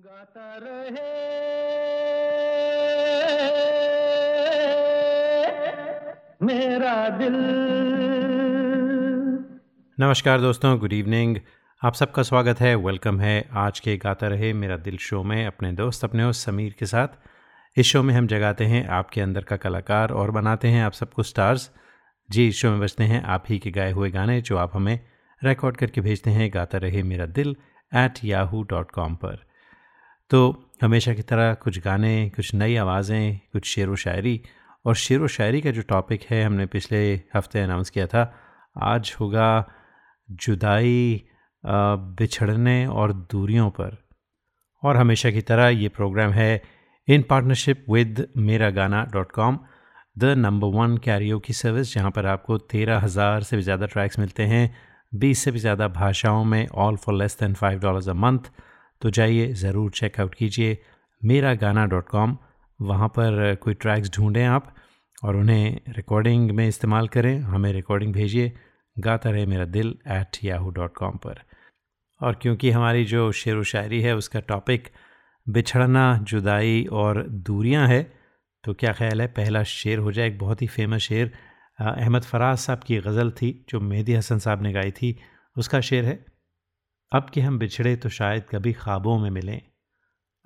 गाता रहे। मेरा दिल। नमस्कार दोस्तों गुड इवनिंग आप सबका स्वागत है वेलकम है। आज के गाता रहे मेरा दिल शो में अपने दोस्त, अपने होस्ट समीर के साथ। इस शो में हम जगाते हैं आपके अंदर का कलाकार और बनाते हैं आप सबको स्टार्स जी, इस शो में बजते हैं आप ही के गाए हुए गाने जो आप हमें रिकॉर्ड करके भेजते हैं गाता रहे मेरा दिल एट याहू डॉट कॉम पर। तो हमेशा की तरह कुछ गाने, कुछ नई आवाज़ें, कुछ शेर व शायरी। और शेर व शायरी का जो टॉपिक है, हमने पिछले हफ़्ते अनाउंस किया था, आज होगा जुदाई बिछड़ने और दूरियों पर। और हमेशा की तरह ये प्रोग्राम है इन partnership with Mera Gana dot com the number one karaoke की सर्विस जहाँ पर आपको तेरह हज़ार से भी ज़्यादा ट्रैक्स मिलते हैं, बीस से भी ज़्यादा भाषाओं में all for less than five dollars a month तो जाइए, ज़रूर चेकआउट कीजिए। मेरा गाना डॉट कॉम वहाँ पर कोई ट्रैक्स ढूँढें आप और उन्हें रिकॉर्डिंग में इस्तेमाल करें। हमें रिकॉर्डिंग भेजिए। गाता रहे मेरा दिल ऐट याहू डॉट कॉम पर। और क्योंकि हमारी जो शेर व शायरी है, उसका टॉपिक बिछड़ना, जुदाई और दूरियाँ है तो क्या ख्याल है? पहला शेर हो जाए, एक बहुत ही फ़ेमस शेर। अहमद फराज साहब की गज़ल थी, जो मेहदी हसन साहब ने गाई थी। उसका शेर है अब कि हम बिछड़े तो शायद कभी ख्वाबों में मिलें।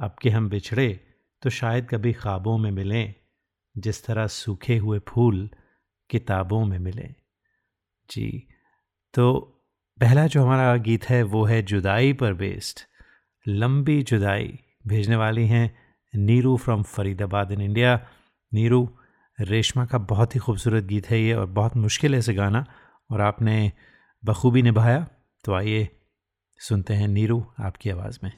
अब कि हम बिछड़े तो शायद कभी ख्वाबों में मिलें। जिस तरह सूखे हुए फूल किताबों में मिलें। जी तो पहला जो हमारा गीत है वो है जुदाई पर बेस्ड। लंबी जुदाई भेजने वाली हैं Neeru from Faridabad in India. Neeru, Reshma का बहुत ही खूबसूरत गीत है ये और बहुत मुश्किल है इसे गाना और आपने बखूबी निभाया। तो आइए सुनते हैं नीरू आपकी आवाज़ में।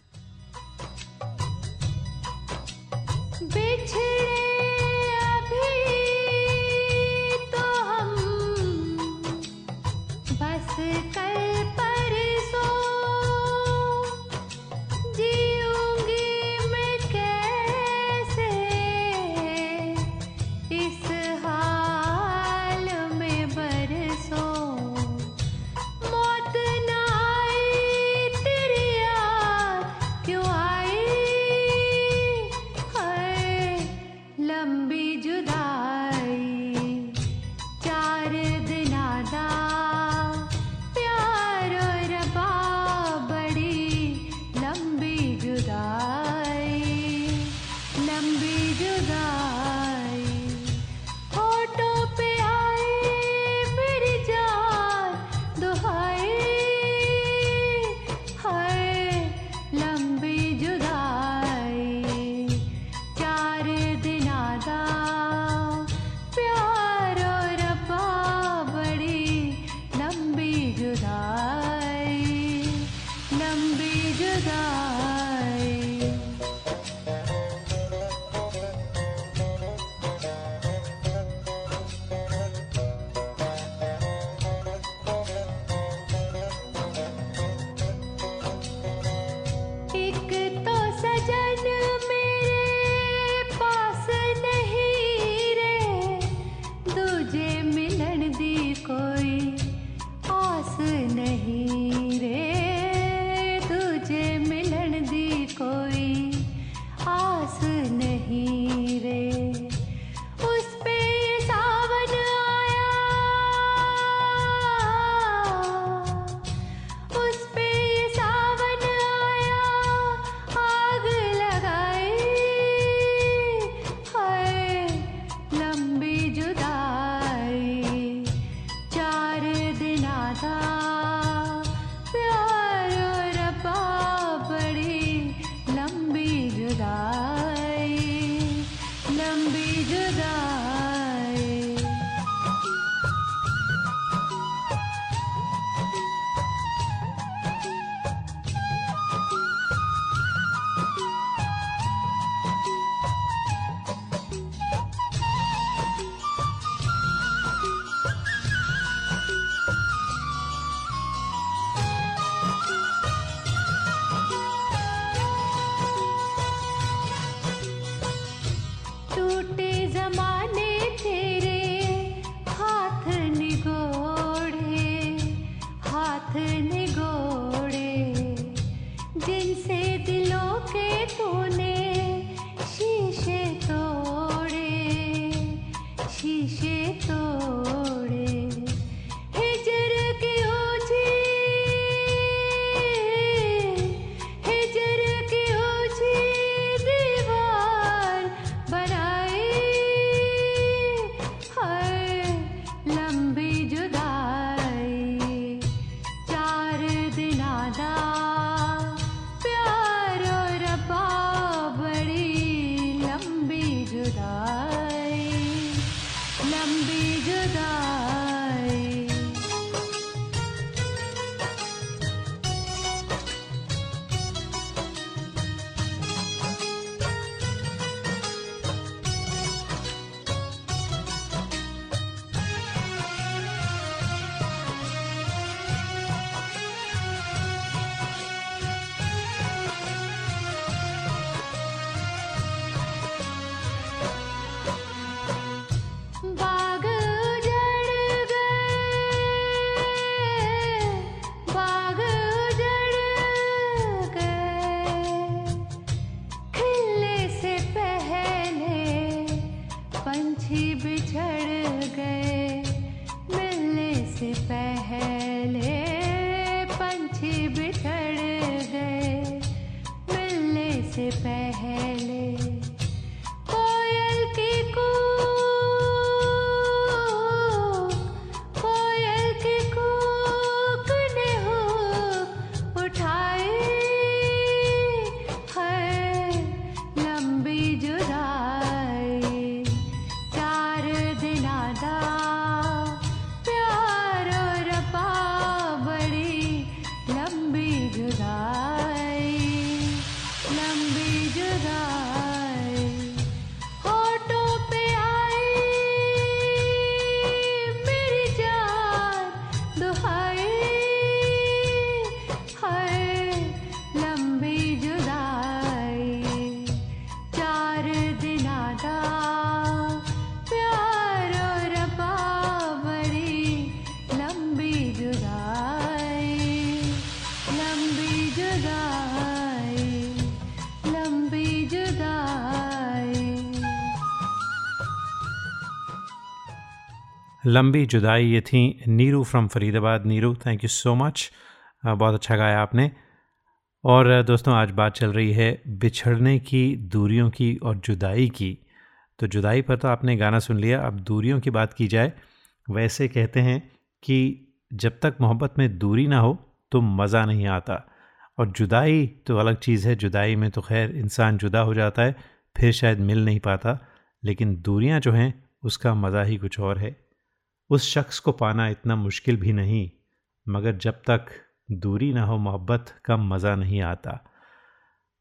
लंबी जुदाई, ये थी Neeru from Faridabad. Neeru thank you so much बहुत अच्छा गाया आपने। और दोस्तों, आज बात चल रही है बिछड़ने की, दूरियों की और जुदाई की। तो जुदाई पर तो आपने गाना सुन लिया। अब दूरियों की बात की जाए, वैसे कहते हैं कि जब तक मोहब्बत में दूरी ना हो तो मज़ा नहीं आता। और जुदाई तो अलग चीज़ है। जुदाई में तो खैर इंसान जुदा हो जाता है, फिर शायद मिल नहीं पाता। लेकिन दूरियाँ जो हैं, उसका मज़ा ही कुछ और है। उस शख्स को पाना इतना मुश्किल भी नहीं, मगर जब तक दूरी ना हो, मोहब्बत का मज़ा नहीं आता।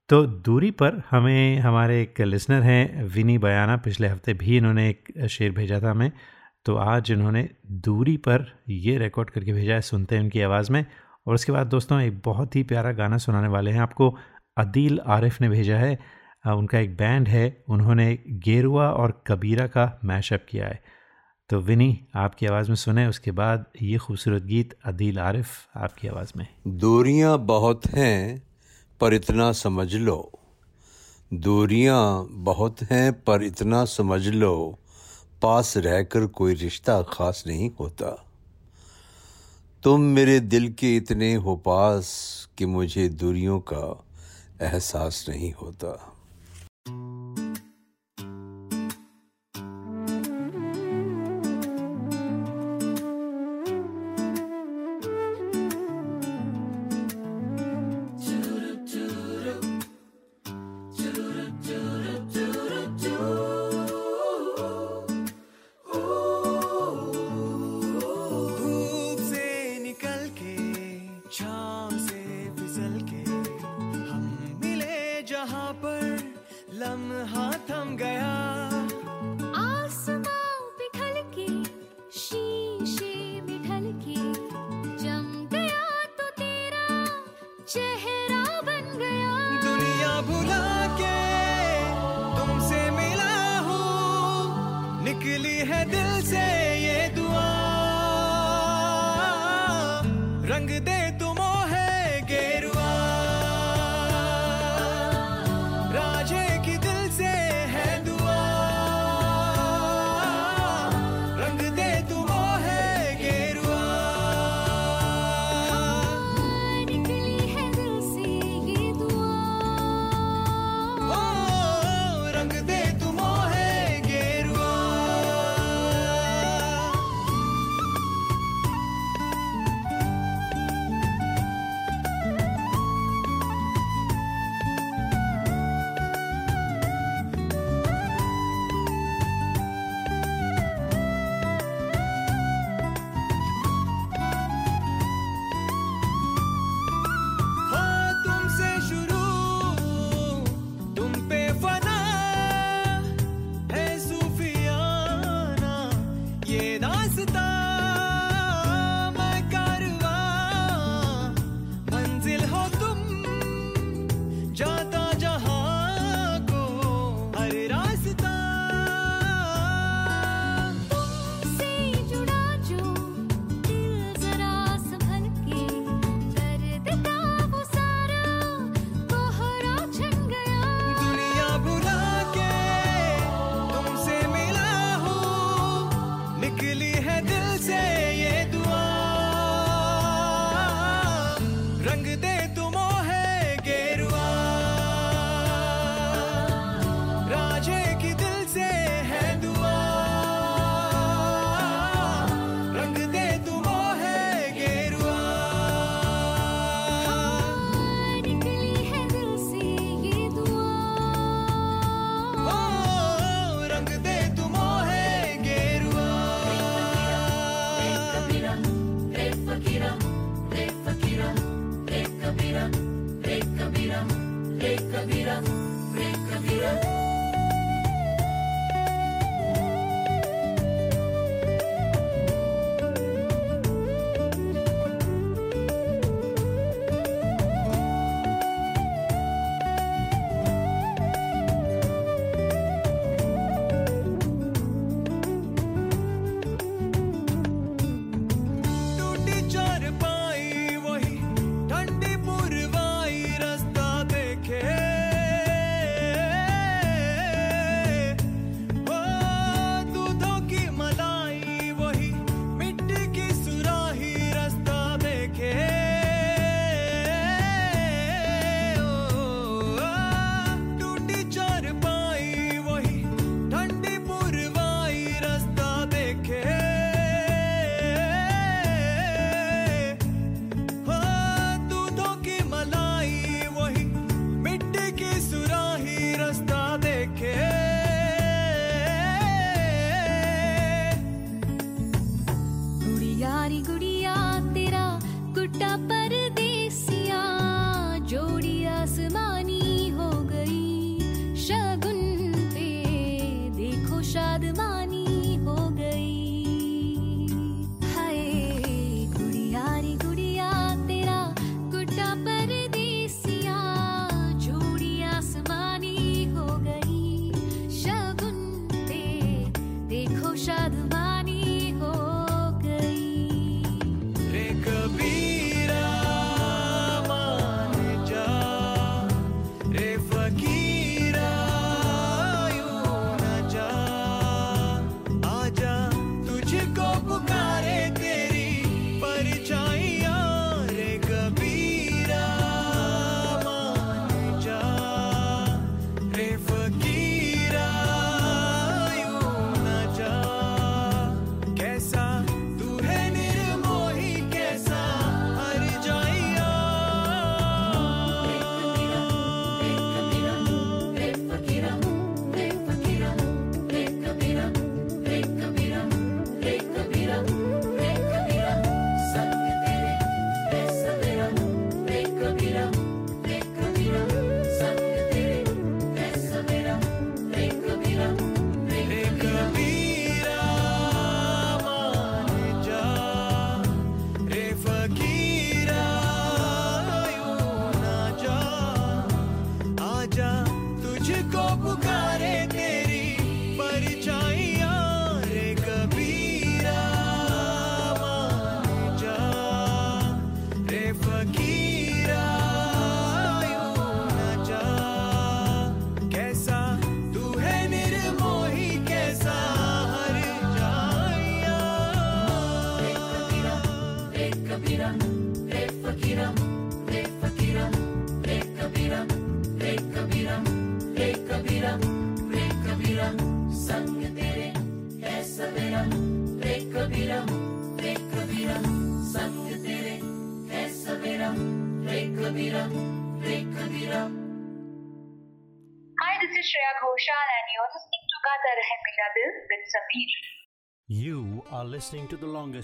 तो दूरी पर हमें, हमारे एक लिसनर हैं, विनी बयाना, पिछले हफ़्ते भी इन्होंने एक शेर भेजा था हमें तो आज इन्होंने दूरी पर ये रिकॉर्ड करके भेजा है, सुनते हैं उनकी आवाज़ में। और उसके बाद दोस्तों, एक बहुत ही प्यारा गाना सुनाने वाले हैं आपको, अदील आरिफ ने भेजा है। उनका एक बैंड है, उन्होंने गेरुआ और कबीरा का मैशअप किया है। तो विनी, आपकी आवाज़ में सुने, उसके बाद ये खूबसूरत गीत अदील आरिफ, आपकी आवाज़ में। दूरियाँ बहुत हैं, पर इतना समझ लो। दूरियाँ बहुत हैं, पर इतना समझ लो। पास रहकर कोई रिश्ता खास नहीं होता। तुम मेरे दिल के इतने हो पास कि मुझे दूरियों का एहसास नहीं होता।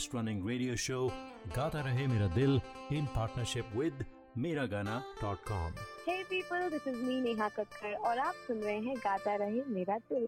longest running radio show, Gata Rahe Mera Dil, in partnership with miragana.com. Hey people, this is me Neha Kakkar और आप सुन रहे हैं गाता रहे मेरा दिल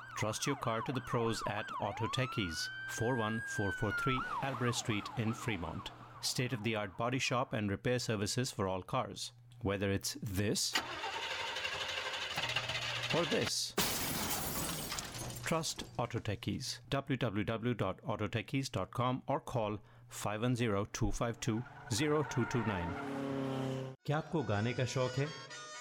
trust your car to the pros at Auto Techies, 41443 Albrecht Street in Fremont. State of the art body shop and repair services for all cars. Whether it's this or this. Trust Auto Techies. www.autotechies.com or call 510-252-0229. क्या आपको गाने का शौक है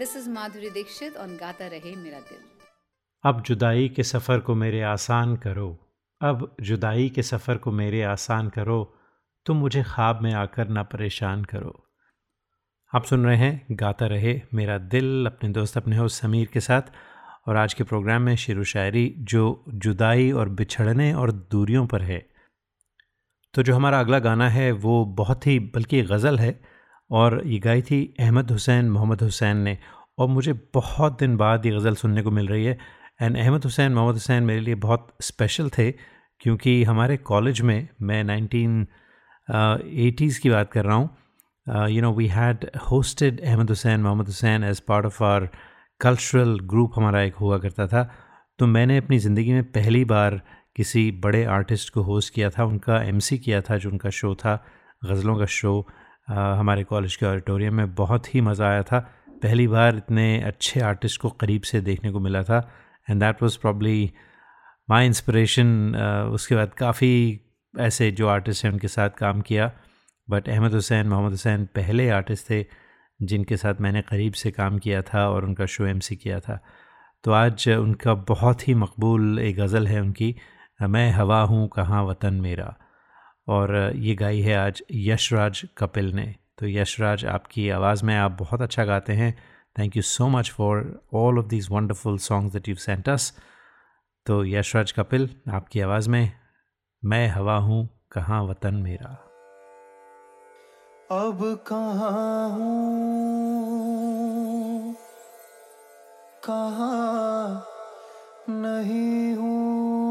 है is Madhuri Dixit on Gata Rahe Mera Dil. अब जुदाई के सफ़र को मेरे आसान करो। अब जुदाई के सफ़र को मेरे आसान करो। तुम मुझे ख्वाब में आकर ना परेशान करो। आप सुन रहे हैं गाता रहे मेरा दिल अपने दोस्त अपने होस्ट समीर के साथ। और आज के प्रोग्राम में शेर शायरी जो जुदाई और बिछड़ने और दूरियों पर है। तो जो हमारा अगला गाना है वो बहुत ही, बल्कि गज़ल है। और ये गाई थी अहमद हुसैन, मोहम्मद हुसैन ने। और मुझे बहुत दिन बाद ये गज़ल सुनने को मिल रही है। एंड अहमद हुसैन, मोहम्मद हुसैन मेरे लिए बहुत स्पेशल थे, क्योंकि हमारे कॉलेज में मैं नाइनटीन एटीज़ की बात कर रहा हूँ। You know we had hosted Ahmed Hussain, Mohammed Hussain as part of our cultural group हमारा एक हुआ करता था। तो मैंने अपनी ज़िंदगी में पहली बार किसी बड़े आर्टिस्ट को होस्ट किया था। उनका एमसी किया था, जो उनका शो था, गज़लों का शो हमारे कॉलेज के ऑडिटोरियम में बहुत ही मज़ा आया था। पहली बार इतने अच्छे आर्टिस्ट को करीब से देखने को मिला था। And that was probably my inspiration उसके बाद काफ़ी ऐसे जो आर्टिस्ट हैं उनके साथ काम किया। बट अहमद हुसैन मोहम्मद हुसैन पहले आर्टिस्ट थे जिनके साथ मैंने करीब से काम किया था और उनका शो एमसी किया था। तो आज उनका बहुत ही मकबूल एक गज़ल है उनकी, मैं हवा हूँ कहाँ वतन मेरा? और ये गाई है आज यशराज कपिल ने। तो यशराज, आपकी आवाज़ में आप बहुत अच्छा गाते हैं। Thank you so much for all of these wonderful songs that you sent us तो यशराज कपिल, आपकी आवाज़ में, मैं हवा हूँ, कहाँ वतन मेरा? अब कहाँ हूँ? कहाँ नहीं हूँ?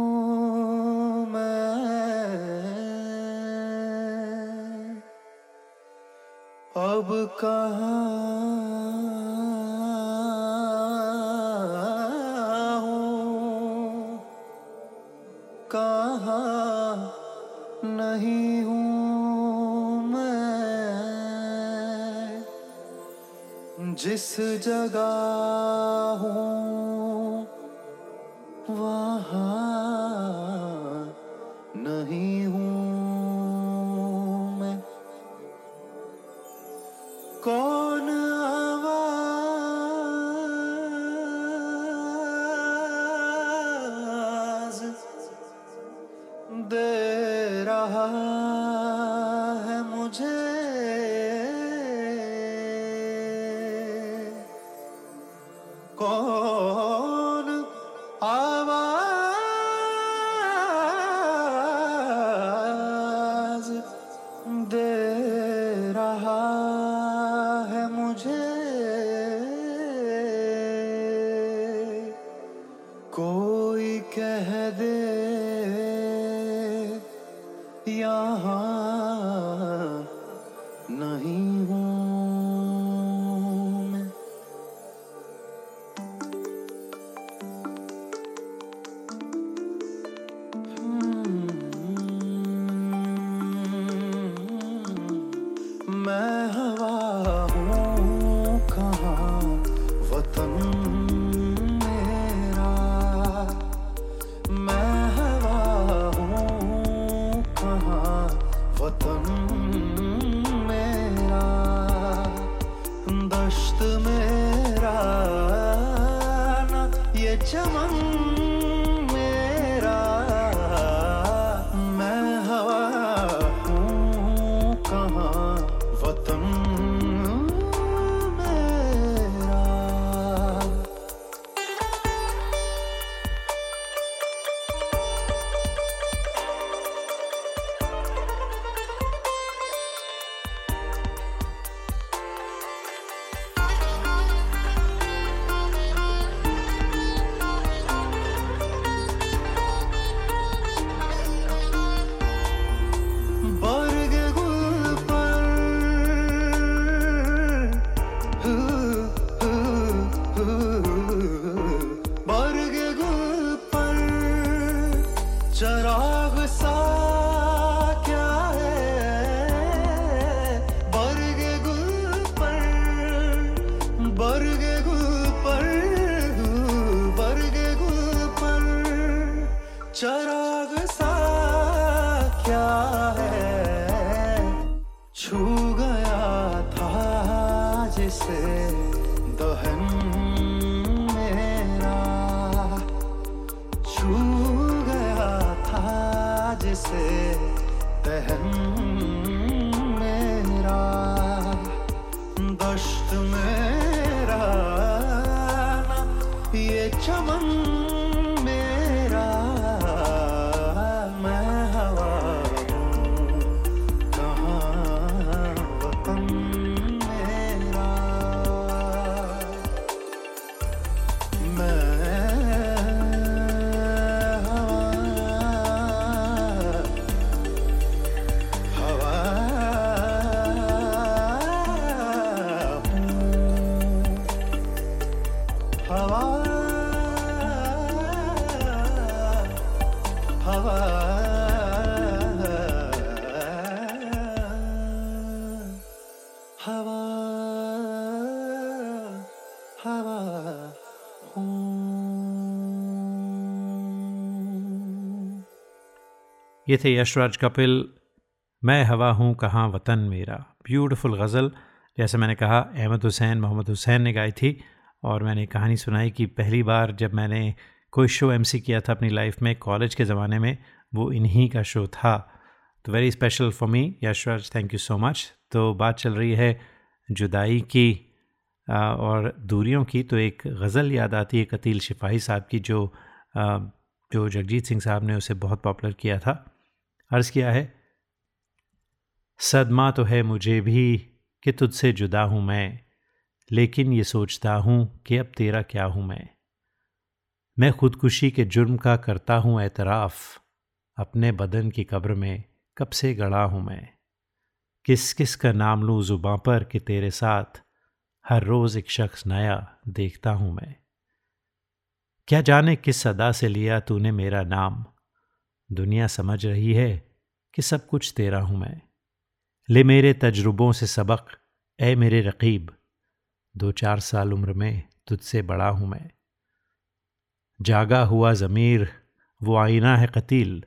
अब कहाँ हूँ? कहाँ नहीं हूँ मैं? जिस जगह हूँ मैं ना ये चमन ये थे यशराज कपिल, मैं हवा हूँ कहाँ वतन मेरा। ब्यूटीफुल गज़ल। जैसे मैंने कहा, अहमद हुसैन, मोहम्मद हुसैन ने गाई थी और मैंने कहानी सुनाई कि पहली बार जब मैंने कोई शो एमसी किया था अपनी लाइफ में, कॉलेज के ज़माने में, वो इन्हीं का शो था। तो very special for me Yashraj thank you so much तो बात चल रही है जुदाई की और दूरियों की। तो एक गज़ल याद आती है कतील शिपाही साहब की, जो जो जगजीत सिंह साहब ने उसे बहुत पॉपुलर किया था। अर्ज़ किया है, सदमा तो है मुझे भी कि तुझसे जुदा हूँ मैं, लेकिन ये सोचता हूँ कि अब तेरा क्या हूँ मैं। मैं खुदकुशी के जुर्म का करता हूँ एतराफ़, अपने बदन की कब्र में कब से गड़ा हूँ मैं। किस किस का नाम लूँ ज़ुबां पर कि तेरे साथ हर रोज़ एक शख्स नया देखता हूँ मैं। क्या जाने किस सदा से लिया तूने मेरा नाम दुनिया समझ रही है कि सब कुछ तेरा हूँ मैं। ले मेरे तजुर्बों से सबक ए मेरे रकीब, दो चार साल उम्र में तुझसे बड़ा हूँ मैं। जागा हुआ ज़मीर, वो आईना है कतील।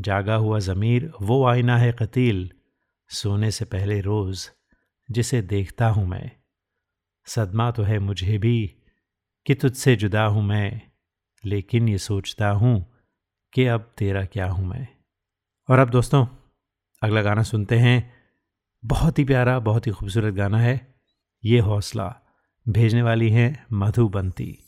जागा हुआ ज़मीर, वो आईना है कतील। सोने से पहले रोज़ जिसे देखता हूँ मैं। सदमा तो है मुझे भी कि तुझसे जुदा हूँ मैं, लेकिन ये सोचता हूँ कि अब तेरा क्या हूँ मैं? और अब दोस्तों, अगला गाना सुनते हैं। बहुत ही प्यारा, बहुत ही खूबसूरत गाना है। ये हौसला भेजने वाली हैं मधुबंती।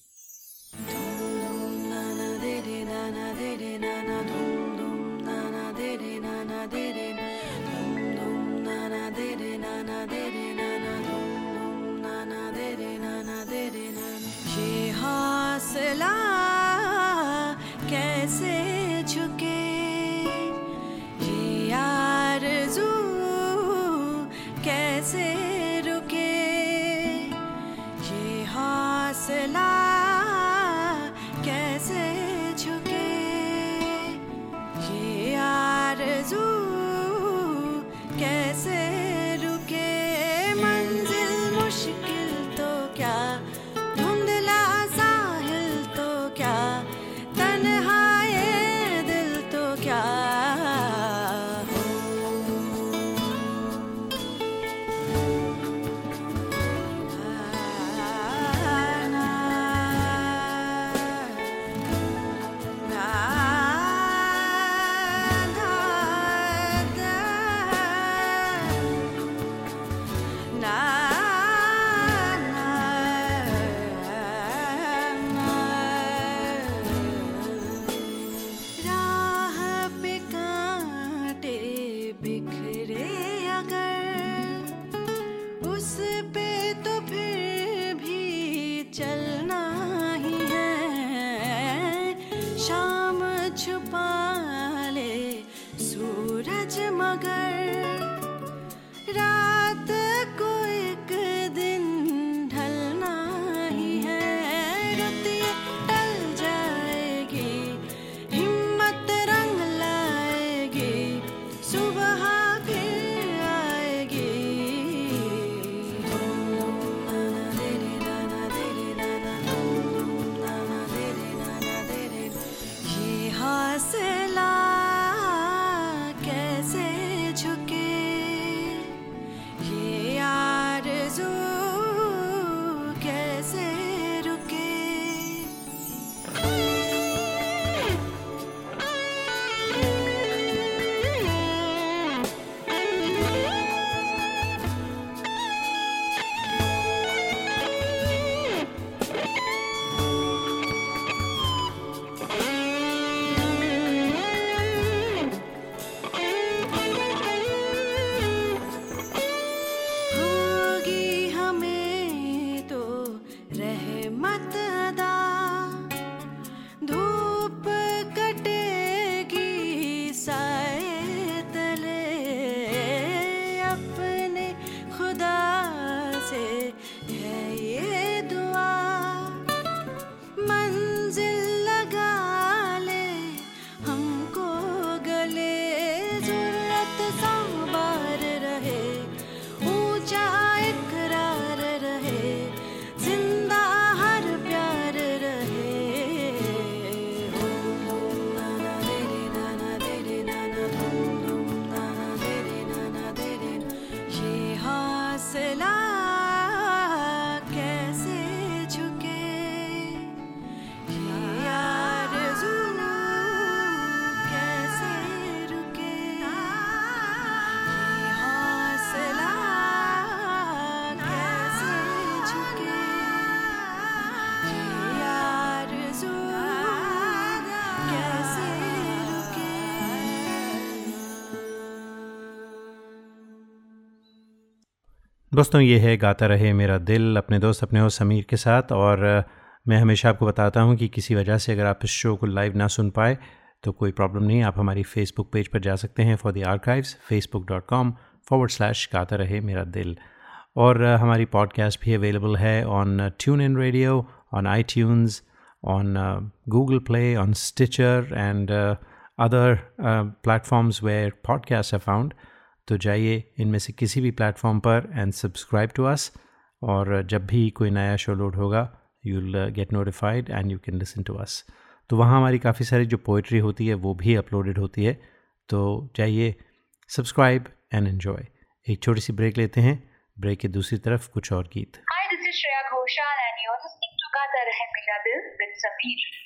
दोस्तों ये है गाता रहे मेरा दिल अपने दोस्त अपने हो समीर के साथ। और मैं हमेशा आपको बताता हूँ कि किसी वजह से अगर आप इस शो को लाइव ना सुन पाए तो कोई प्रॉब्लम नहीं। आप हमारी फेसबुक पेज पर जा सकते हैं for the archives Facebook dot com forward slash Gata Rahe Mera दिल। और हमारी पॉडकास्ट भी अवेलेबल है on TuneIn radio on iTunes on Google Play on Stitcher and other uh, platforms where podcasts found. तो जाइए इनमें से किसी भी प्लेटफॉर्म पर एंड सब्सक्राइब टू अस और जब भी कोई नया शो लोड होगा you will get notified and you can listen to us तो वहाँ हमारी काफ़ी सारी जो पोइट्री होती है वो भी अपलोडेड होती है। तो जाइए सब्सक्राइब एंड एन्जॉय एक छोटी सी ब्रेक लेते हैं। ब्रेक के दूसरी तरफ़ कुछ और गीत। Hi, this is Shreya Ghoshal and you're listening to Gata Rahe Dil with Sameer.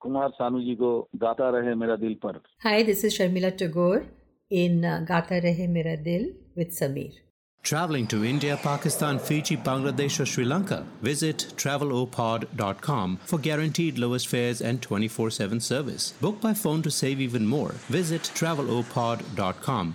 Kumar Sanu ji को गाता रहे मेरा दिल पर Hi, this is Sharmila Tagore in uh, Gata Rahe Mera Dil with Sameer. Traveling to India, Pakistan, Fiji, Bangladesh, or Sri Lanka? Visit travelopod.com for guaranteed lowest fares and 24 7 service. Book by phone to save even more. Visit travelopod.com.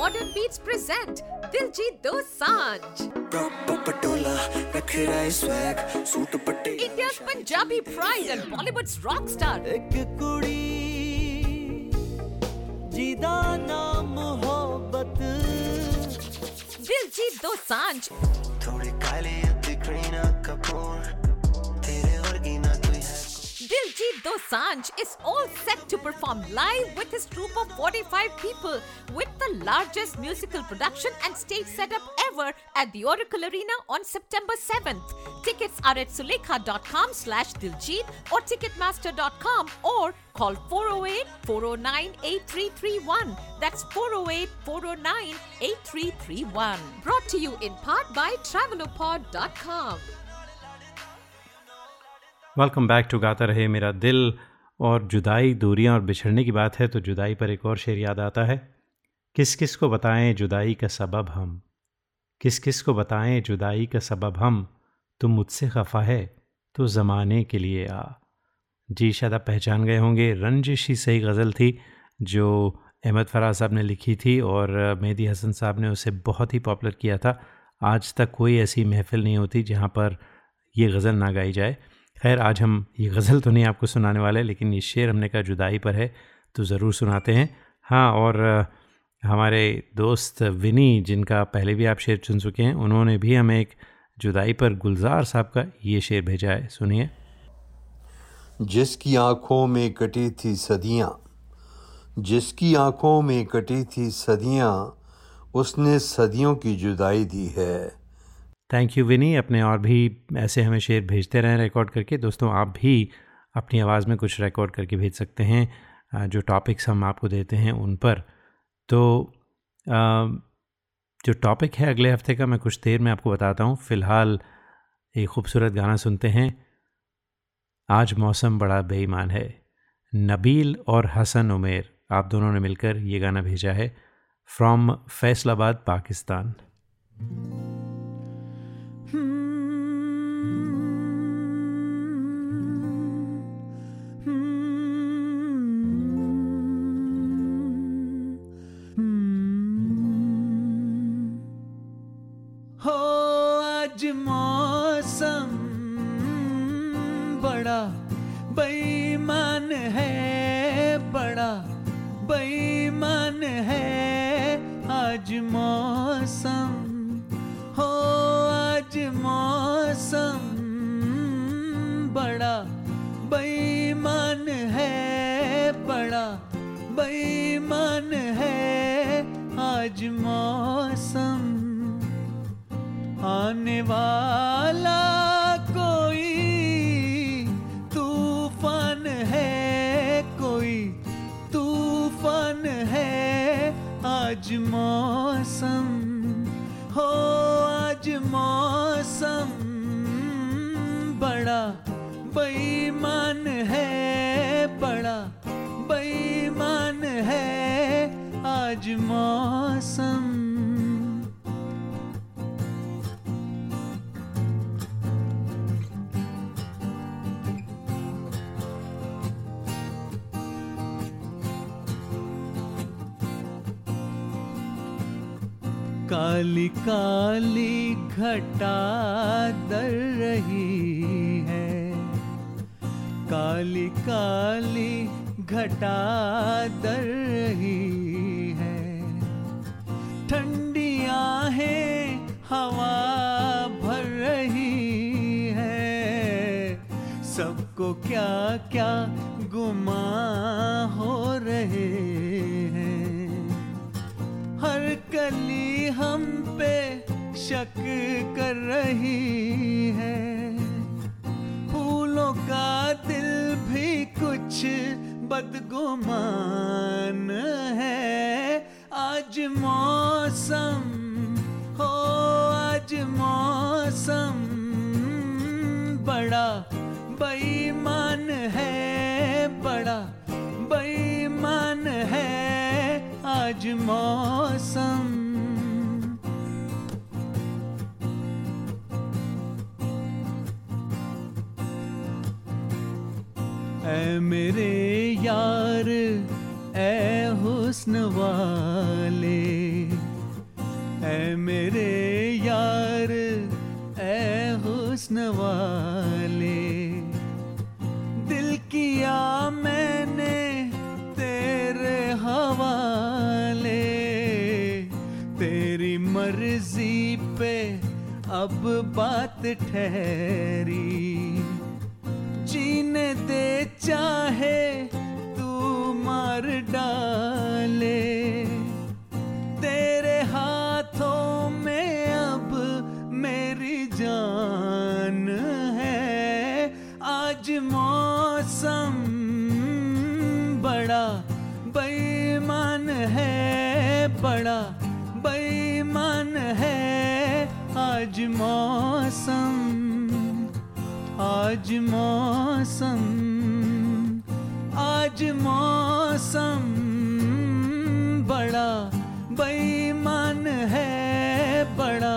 Modern beats present Diljit Dosanjh India's Punjabi pride and Bollywood's rock star. एक कुड़ी जिदा नाम मोहब्बत। दिलजीत दोसांझ थोड़ी काली Kareena Kapoor. Diljit Dosanjh is all set to perform live with his troupe of 45 people with the largest musical production and stage setup ever at the Oracle Arena on September 7th. Tickets are at sulekha.com slash Diljit or ticketmaster.com or call 408-409-8331. That's 408-409-8331. Brought to you in part by travelopod.com. Welcome back to Gata Rahe Mera दिल और जुदाई, दूरियाँ और बिछड़ने की बात है तो जुदाई पर एक और शेर याद आता है। किस किस को बताएँ जुदाई का सबब हम? किस किस को बताएँ जुदाई का सबब हम? तुम मुझसे खफा है तो ज़माने के लिए आ। जी, शायद आप पहचान गए होंगे, रंजिश ही सही गज़ल थी, जो अहमद फराज साहब ने लिखी थी और मेहदी हसन साहब ने उसे बहुत ही पॉपुलर किया था। आज तक कोई ऐसी महफ़िल नहीं होती जहाँ पर ये गज़ल ना गाई जाए। खैर, आज हम ये गज़ल तो नहीं आपको सुनाने वाले, लेकिन ये शेर हमने कहा जुदाई पर है तो ज़रूर सुनाते हैं। हाँ और हमारे दोस्त विनी, जिनका पहले भी आप शेर चुन चुके हैं, उन्होंने भी हमें एक जुदाई पर गुलजार साहब का ये शेर भेजा है। सुनिए। जिसकी आँखों में कटी थी सदियाँ, जिसकी आँखों में कटी थी सदियाँ, उसने सदियों की जुदाई दी है। थैंक यू विनी अपने और भी ऐसे हमें शेर भेजते रहें रिकॉर्ड करके। दोस्तों, आप भी अपनी आवाज़ में कुछ रिकॉर्ड करके भेज सकते हैं जो टॉपिक्स हम आपको देते हैं उन पर। तो जो टॉपिक है अगले हफ़्ते का, मैं कुछ देर में आपको बताता हूँ। फ़िलहाल एक खूबसूरत गाना सुनते हैं। आज मौसम बड़ा बेईमान है। नबील और हसन उमेर, आप दोनों ने मिलकर ये गाना भेजा है। फ्रॉम फैसलाबाद, पाकिस्तान। काली घटा दर रही है। काली काली घटा दर रही है। ठंडी आहें हवा भर रही है। सबको क्या क्या गुमा कली हम पे शक कर रही है। फूलों का दिल भी कुछ बदगुमान है। आज मौसम, हो आज मौसम बड़ा बेईमान है, बड़ा बेईमान है। आज मौसम ऐ मेरे यार ऐ हुस्न वाले ऐ मेरे यार ऐ हुस्न वाले अब बात ठहरी। जीने दे चाहे तू मार डाले। आज मौसम आज मौसम आज मौसम बड़ा बेईमान है, बड़ा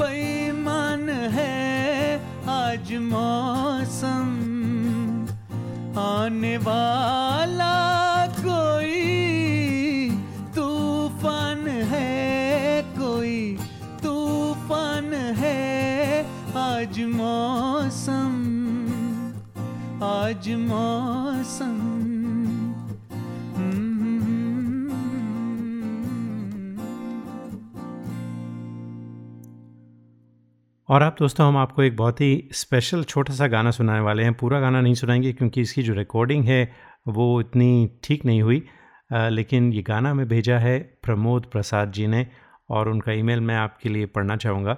बेईमान है आज मौसम। आने वाला आज मौसम और आप दोस्तों हम आपको एक बहुत ही स्पेशल छोटा सा गाना सुनाने वाले हैं। पूरा गाना नहीं सुनाएँगे क्योंकि इसकी जो रिकॉर्डिंग है वो इतनी ठीक नहीं हुई। आ, लेकिन ये गाना हमें भेजा है प्रमोद प्रसाद जी ने और उनका ईमेल मैं आपके लिए पढ़ना चाहूँगा।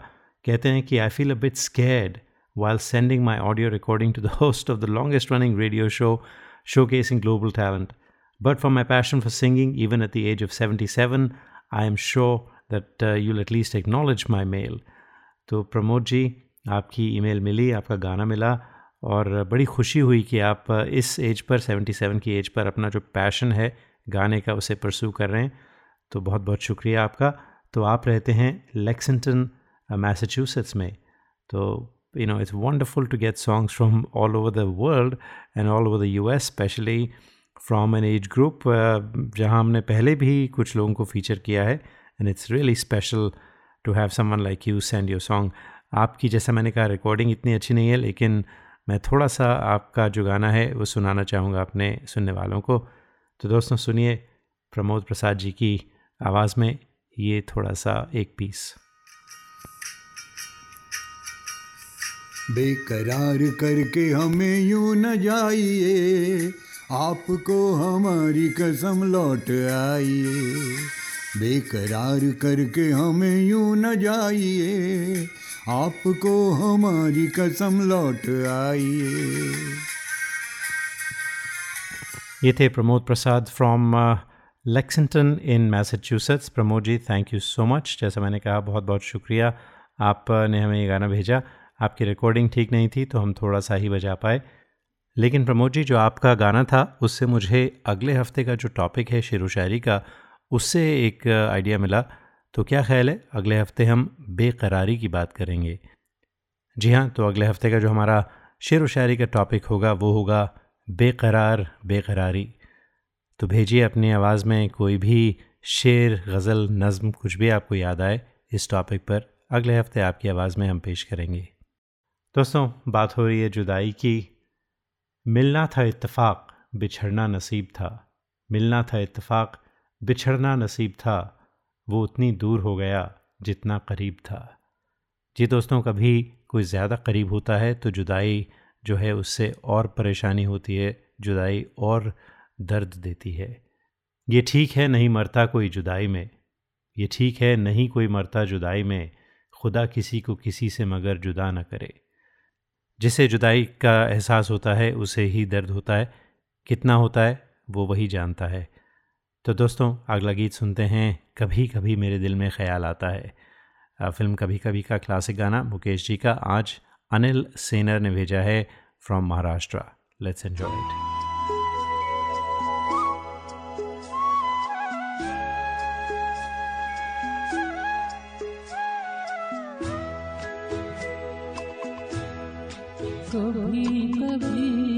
कहते हैं कि I feel a bit scared while sending my audio recording to the host of the longest running radio show showcasing global talent. But for my passion for singing, even at the age of 77, I am sure that uh, you'll at least acknowledge my mail. तो प्रमोद जी आपकी email मिली आपका गाना मिला और बड़ी खुशी हुई कि आप इस एज पर 77 की एज पर अपना जो पैशन है गाने का उसे परसू कर रहे हैं तो बहुत बहुत शुक्रिया आपका तो आप रहते हैं लेक्सिंगटन मैसाचुसेट्स में तो you know it's wonderful to get songs from all over the world and all over the US especially from an age group uh, जहाँ हमने पहले भी कुछ लोगों को फीचर किया है and it's really special to have someone like you send your song आपकी जैसा मैंने कहा रिकॉर्डिंग इतनी अच्छी नहीं है लेकिन मैं थोड़ा सा आपका जो गाना है वो सुनाना चाहूँगा अपने सुनने वालों को तो दोस्तों सुनिए प्रमोद प्रसाद जी की आवाज़ में ये थोड़ा सा एक पीस बेकरार करके हमें यूँ न जाइए। आपको हमारी कसम लौट आइए। बेकरार करके हमें यूँ न जाइए। आपको हमारी कसम लौट आइए। ये थे Pramod Prasad from Lexington in Massachusetts Pramod ji thank you so much जैसा मैंने कहा बहुत बहुत शुक्रिया आपने हमें ये गाना भेजा। आपकी रिकॉर्डिंग ठीक नहीं थी तो हम थोड़ा सा ही बजा पाए। लेकिन प्रमोद जी, जो आपका गाना था, उससे मुझे अगले हफ़्ते का जो टॉपिक है, शेर व शायरी का, उससे एक आइडिया मिला। तो क्या ख्याल है? अगले हफ़्ते हम बेकरारी की बात करेंगे। जी हाँ तो अगले हफ़्ते का जो हमारा शेर व शायरी का टॉपिक होगा, वो होगा बेकरार, बेकरारी। तो भेजिए अपनी आवाज़ में कोई भी शेर, गज़ल, नज़म, कुछ भी आपको याद आए, इस टॉपिक पर अगले हफ़्ते आपकी आवाज़ में हम पेश करेंगे। दोस्तों, बात हो रही है जुदाई की। मिलना था इत्तेफाक, बिछड़ना नसीब था। मिलना था इत्तेफाक, बिछड़ना नसीब था। वो उतनी दूर हो गया जितना करीब था। जी दोस्तों, कभी कोई ज़्यादा करीब होता है तो जुदाई जो है उससे और परेशानी होती है, जुदाई और दर्द देती है। ये ठीक है नहीं मरता कोई जुदाई में। ये ठीक है नहीं कोई मरता जुदाई में। खुदा किसी को किसी से मगर जुदा न करे। जिसे जुदाई का एहसास होता है, उसे ही दर्द होता है। कितना होता है, वो वही जानता है। तो दोस्तों, अगला गीत सुनते हैं। कभी कभी मेरे दिल में ख्याल आता है। फ़िल्म कभी कभी का क्लासिक गाना मुकेश जी का आज अनिल सेनर ने भेजा है from Maharashtra let's enjoy it कभी कभी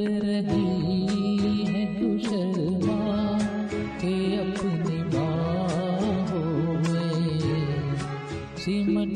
है तू के अपनी में। सिमट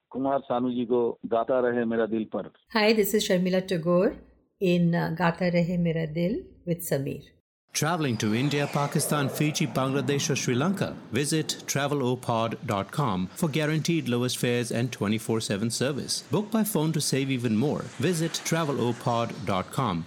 कुमार सानू जी को गाता रहे मेरा दिल पर Hi, this is Sharmila Tagore in uh, Gata Rahe Mera Dil with Sameer. Traveling to India, Pakistan, Fiji, Bangladesh, or Sri Lanka? Visit travelopod.com for guaranteed lowest fares and 24 7 service. Book by phone to save even more. Visit travelopod.com.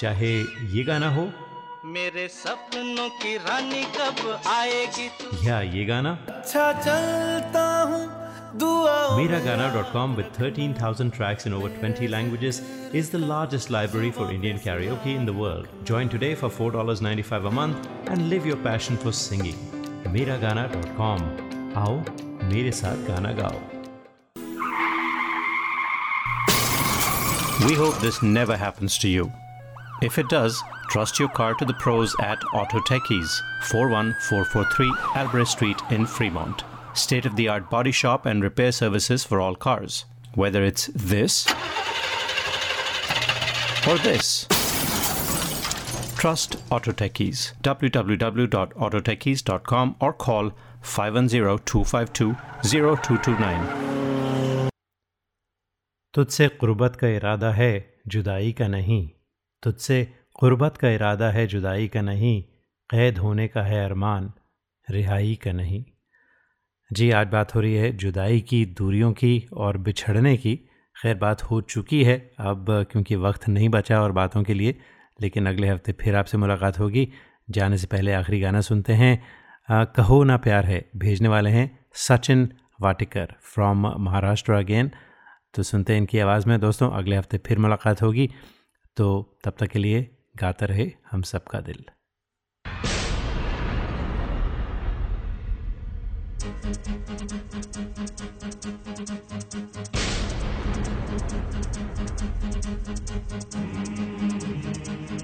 चाहे ये गाना हो मेरे सपनों की रानी कब आएगी तू या ये गाना अच्छा चलता हूँ दुआ Miragana.com, with 13,000 tracks in over 20 languages, is the largest library for Indian karaoke in the world. Join today for $4.95 a month and live your passion for singing. Miragana.com. आओ मेरे साथ गाना गाओ We hope this never happens to you. If it does, trust your car to the pros at Auto Techies, 41443 Albrecht Street in Fremont. State of the art body shop and repair services for all cars. Whether it's this or this. Trust Auto Techies. www.autotechies.com or call 510-252-0229. तुझसे गुर्बत का इरादा है जुदाई का नहीं तुझसे गुर्बत का इरादा है जुदाई का नहीं कैद होने का है अरमान रिहाई का नहीं। जी आज बात हो रही है जुदाई की दूरियों की और बिछड़ने की। खैर बात हो चुकी है अब क्योंकि वक्त नहीं बचा और बातों के लिए लेकिन अगले हफ़्ते फिर आपसे मुलाकात होगी। जाने से पहले आखिरी गाना सुनते हैं। आ, कहो ना प्यार है भेजने वाले हैं सचिन वाटिकर फ्रॉम महाराष्ट्र अगेन तो सुनते हैं इनकी आवाज़ में। दोस्तों अगले हफ़्ते फिर मुलाकात होगी। तो तब तक के लिए गाता रहे हम सबका दिल। सितारों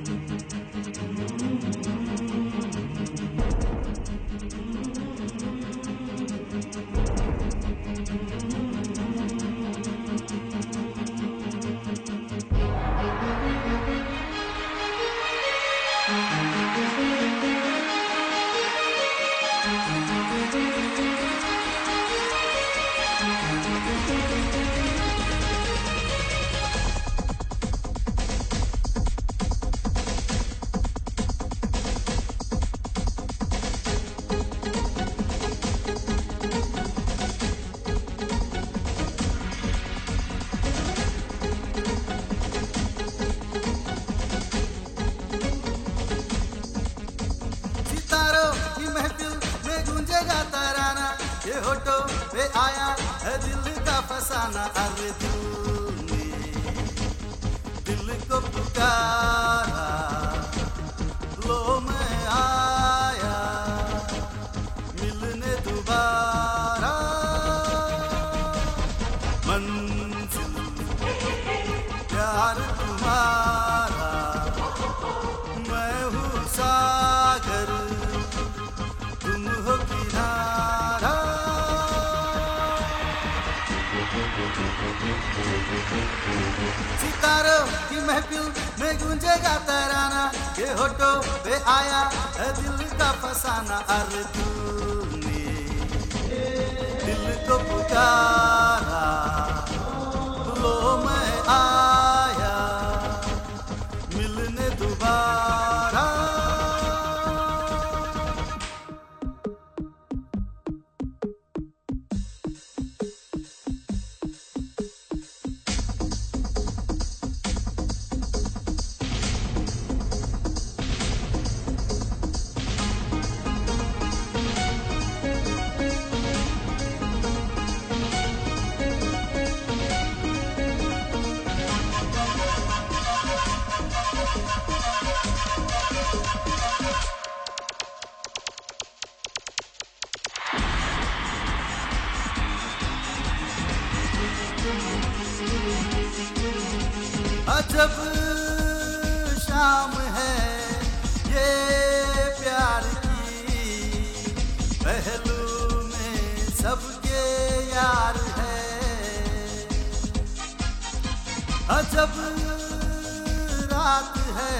अजब रात है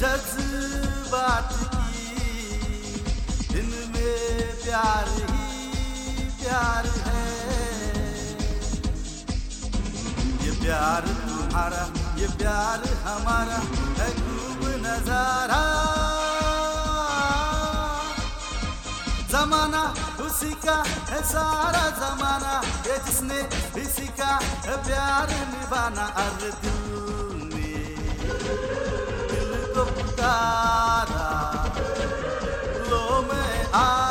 जज्बात की। दिन में प्यार ही प्यार है। ये प्यार तुम्हारा, ये प्यार हमारा है खूब नज़ारा। जमाना उसी का है सारा जमाना। ये जिसने भी है प्यार निभाना अर दिल ने दिल को पुकारा लो मैं आया